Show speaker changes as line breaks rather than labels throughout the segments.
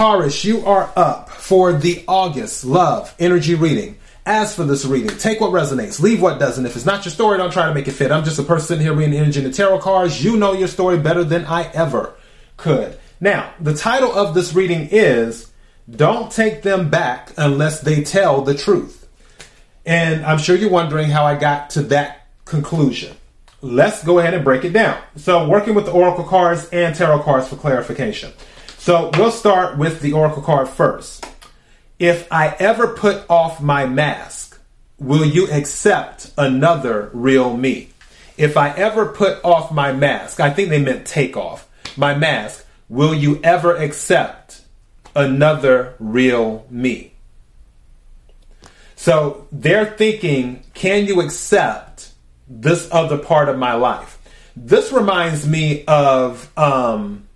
Taurus, you are up for the August love energy reading. As for this reading, take what resonates, leave what doesn't. If it's not your story, don't try to make it fit. I'm just a person sitting here reading energy and the tarot cards. You know your story better than I ever could. Now, the title of this reading is Don't Take Them Back Unless They Tell the Truth. And I'm sure you're wondering how I got to that conclusion. Let's go ahead and break it down. So, working with the Oracle cards and tarot cards for clarification. So, we'll start with the Oracle card first. If I ever put off my mask, will you accept another real me? If I ever put off my mask, I think they meant take off my mask, will you ever accept another real me? So they're thinking, can you accept this other part of my life? This reminds me of um,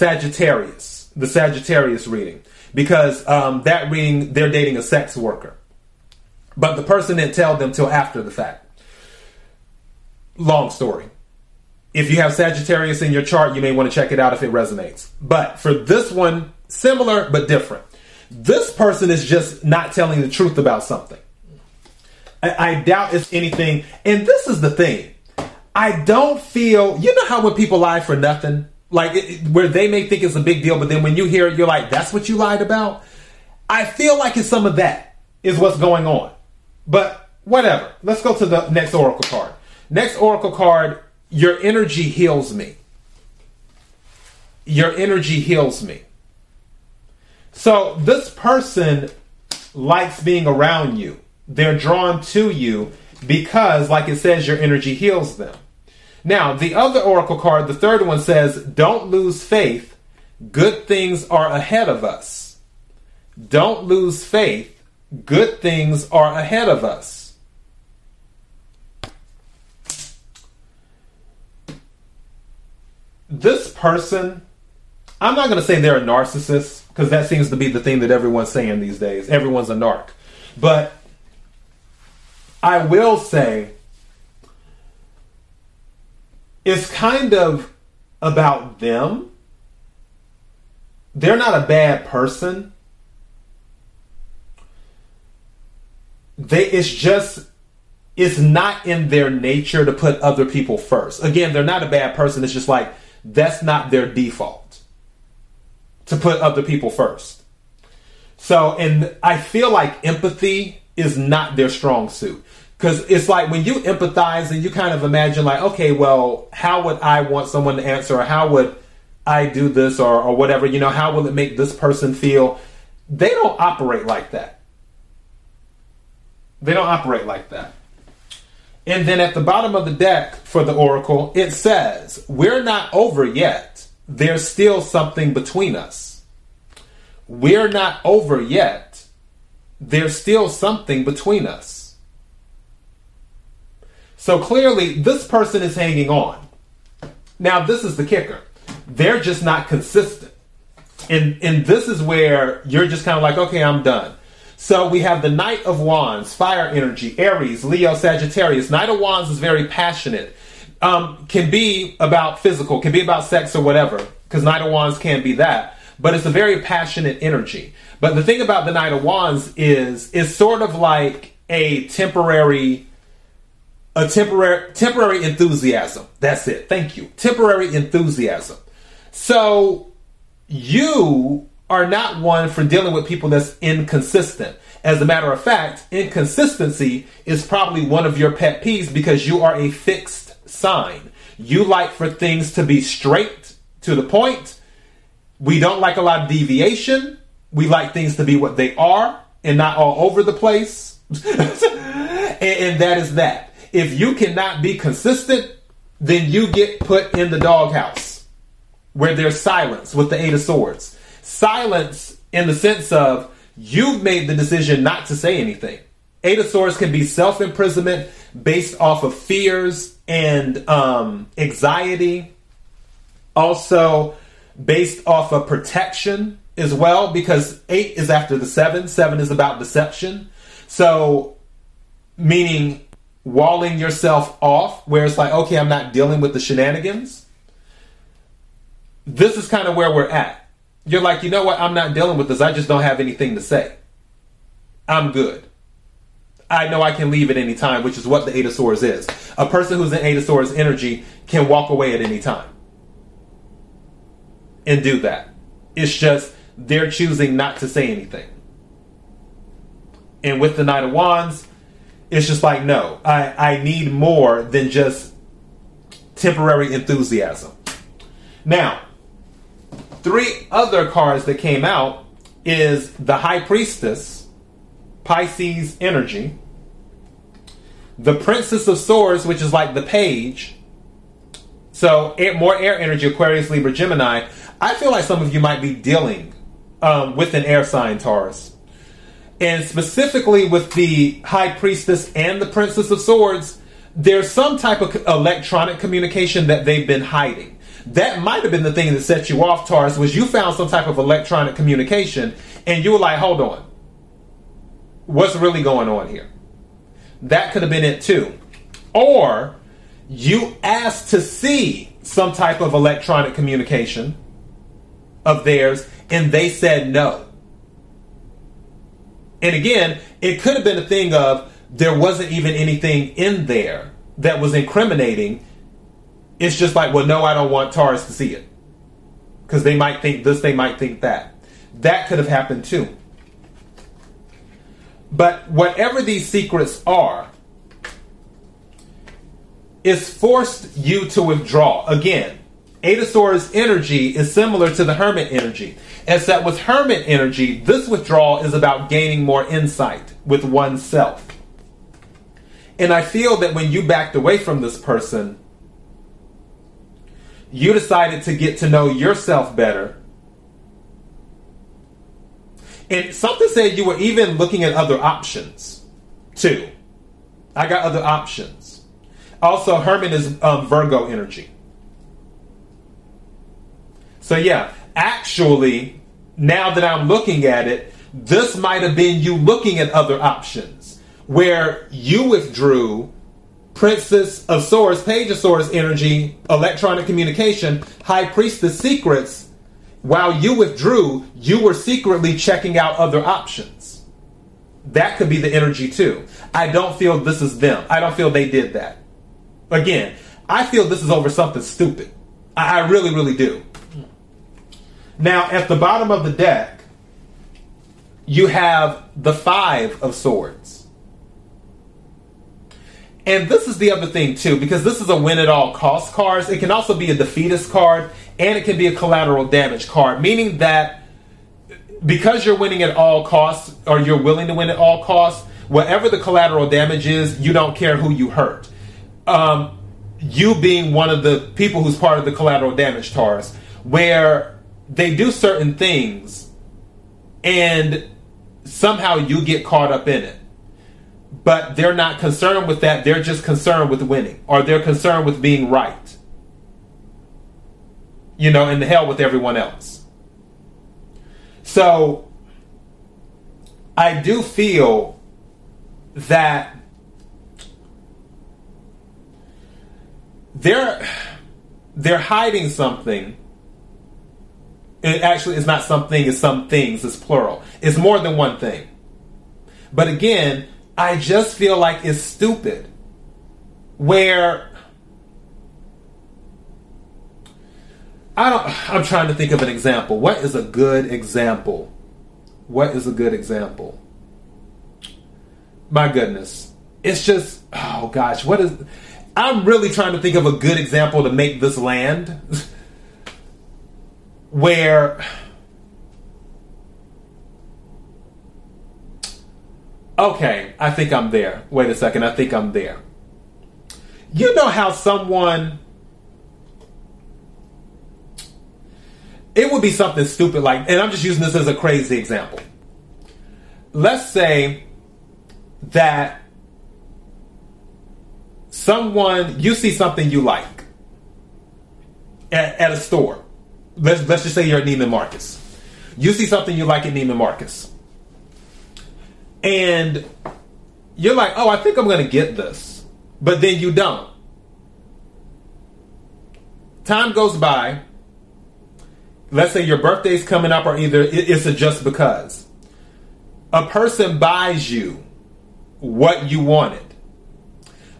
Sagittarius, the Sagittarius reading, because um, that reading, they're dating a sex worker. But the person didn't tell them till after the fact. Long story if you have Sagittarius in your chart, you may want to check it out if it resonates. But for this one, similar but different. This person is just not telling the truth about something. I, I doubt it's anything. And this is the thing. I don't feel, you know how when people lie for nothing, like where they may think it's a big deal, but then when you hear it, you're like, that's what you lied about? I feel like it's some of that is what's going on. But whatever. Let's go to the next Oracle card. Next Oracle card your energy heals me. Your energy heals me. So this person likes being around you. They're drawn to you because, like it says, your energy heals them. Now, the other oracle card, the third one says, Don't lose faith. Good things are ahead of us. Don't lose faith. Good things are ahead of us. this person, I'm not going to say they're a narcissist because that seems to be the thing that everyone's saying these days. Everyone's a narc. But I will say it's kind of about them. They're not a bad person. They it's just it's not in their nature to put other people first. Again, they're not a bad person. It's just like that's not their default to put other people first. So, and I feel like empathy is not their strong suit. Because it's like when you empathize and you kind of imagine, like, okay, well, how would I want someone to answer, or how would I do this, or, or whatever, you know, how will it make this person feel? They don't operate like that. They don't operate like that. And then at the bottom of the deck for the oracle, it says, We're not over yet. There's still something between us. We're not over yet. There's still something between us. So clearly, this person is hanging on. Now, this is the kicker. They're just not consistent. And, and this is where you're just kind of like, okay, I'm done. So we have the Knight of Wands, fire energy, Aries, Leo, Sagittarius. Knight of Wands is very passionate. Um, can be about physical, can be about sex or whatever, because Knight of Wands can be that. But it's a very passionate energy. But the thing about the Knight of Wands is, it's sort of like a temporary, a temporary, temporary enthusiasm. That's it. Thank you. Temporary enthusiasm. So you are not one for dealing with people that's inconsistent. As a matter of fact, inconsistency is probably one of your pet peeves because you are a fixed sign. You like for things to be straight to the point. We don't like a lot of deviation. We like things to be what they are and not all over the place. and, and that is that. If you cannot be consistent, then you get put in the doghouse where there's silence with the Eight of Swords silence in the sense of you've made the decision not to say anything. Eight of Swords can be self imprisonment based off of fears and um, anxiety. Also, based off of protection as well, because eight is after the seven. Seven is about deception. So, meaning walling yourself off, where it's like, okay, I'm not dealing with the shenanigans. This is kind of where we're at You're like, you know what? I'm not dealing with this. I just don't have anything to say. I'm good. I know I can leave at any time, which is what the Eight of Swords is. A person who's in Eight of Swords energy can walk away at any time and do that. It's just they're choosing not to say anything. And with the Knight of Wands, it's just like, no, I, I need more than just temporary enthusiasm. Now, three other cards that came out is the High Priestess, Pisces energy, the Princess of Swords, which is like the page. So more air energy, Aquarius, Libra, Gemini. I feel like some of you might be dealing um, with an air sign, Taurus. And specifically with the High Priestess and the Princess of Swords, there's some type of electronic communication that they've been hiding. That might have been the thing that set you off, Taurus, was you found some type of electronic communication and you were like, hold on. What's really going on here? That could have been it too. Or you asked to see some type of electronic communication of theirs and they said no. And again, it could have been a thing of there wasn't even anything in there that was incriminating. It's just like, well, no, I don't want Taurus to see it. Because they might think this, they might think that. That could have happened too. But whatever these secrets are, it's forced you to withdraw. Again, Eight energy is similar to the Hermit energy, except with Hermit energy, this withdrawal is about gaining more insight with oneself. And I feel that when you backed away from this person, you decided to get to know yourself better. And something said you were even looking at other options, too. I got other options. Also, Hermit is um, Virgo energy. So yeah, actually, now that I'm looking at it, this might have been you looking at other options where you withdrew Princess of Swords, Page of Swords energy, electronic communication, High Priestess secrets. While you withdrew, you were secretly checking out other options. That could be the energy too. I don't feel this is them. I don't feel they did that. Again, I feel this is over something stupid. I, I really, really do. Now, at the bottom of the deck, you have the Five of Swords. And this is the other thing, too, because this is a win at all cost card. It can also be a defeatist card, and it can be a collateral damage card, meaning that because you're winning at all costs, or you're willing to win at all costs, whatever the collateral damage is, you don't care who you hurt. Um, you being one of the people who's part of the collateral damage Taurus, where they do certain things and somehow you get caught up in it. But they're not concerned with that. They're just concerned with winning or they're concerned with being right. You know, and the hell with everyone else. So I do feel that they're they're hiding something it actually is not something, it's some things, it's plural. It's more than one thing. But again, I just feel like it's stupid. Where I don't I'm trying to think of an example. What is a good example? What is a good example? My goodness. It's just oh gosh, what is I'm really trying to think of a good example to make this land. where okay, I think I'm there. Wait a second, I think I'm there. You know how someone it would be something stupid like and I'm just using this as a crazy example. Let's say that someone you see something you like at, at a store let's let's just say you're Neiman Marcus. You see something you like at Neiman Marcus, and you're like, "Oh, I think I'm going to get this," but then you don't. Time goes by, let's say your birthday's coming up, or either it's a just because. A person buys you what you wanted.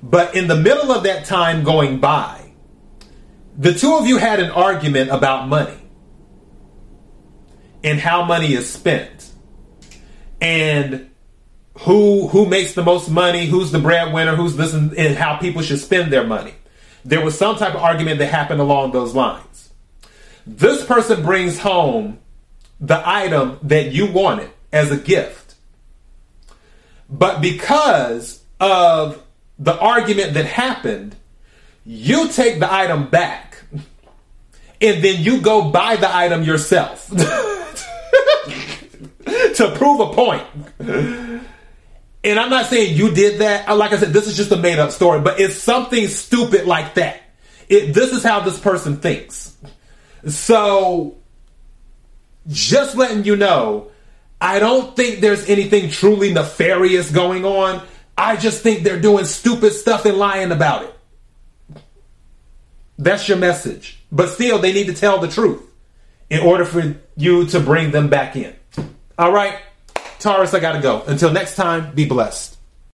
But in the middle of that time going by, the two of you had an argument about money and how money is spent and who who makes the most money, who's the breadwinner, who's this and, and how people should spend their money. There was some type of argument that happened along those lines. This person brings home the item that you wanted as a gift. But because of the argument that happened, you take the item back and then you go buy the item yourself to prove a point. And I'm not saying you did that. Like I said, this is just a made up story, but it's something stupid like that. It, this is how this person thinks. So, just letting you know, I don't think there's anything truly nefarious going on. I just think they're doing stupid stuff and lying about it. That's your message. But still, they need to tell the truth in order for you to bring them back in. All right, Taurus, I gotta go. Until next time, be blessed.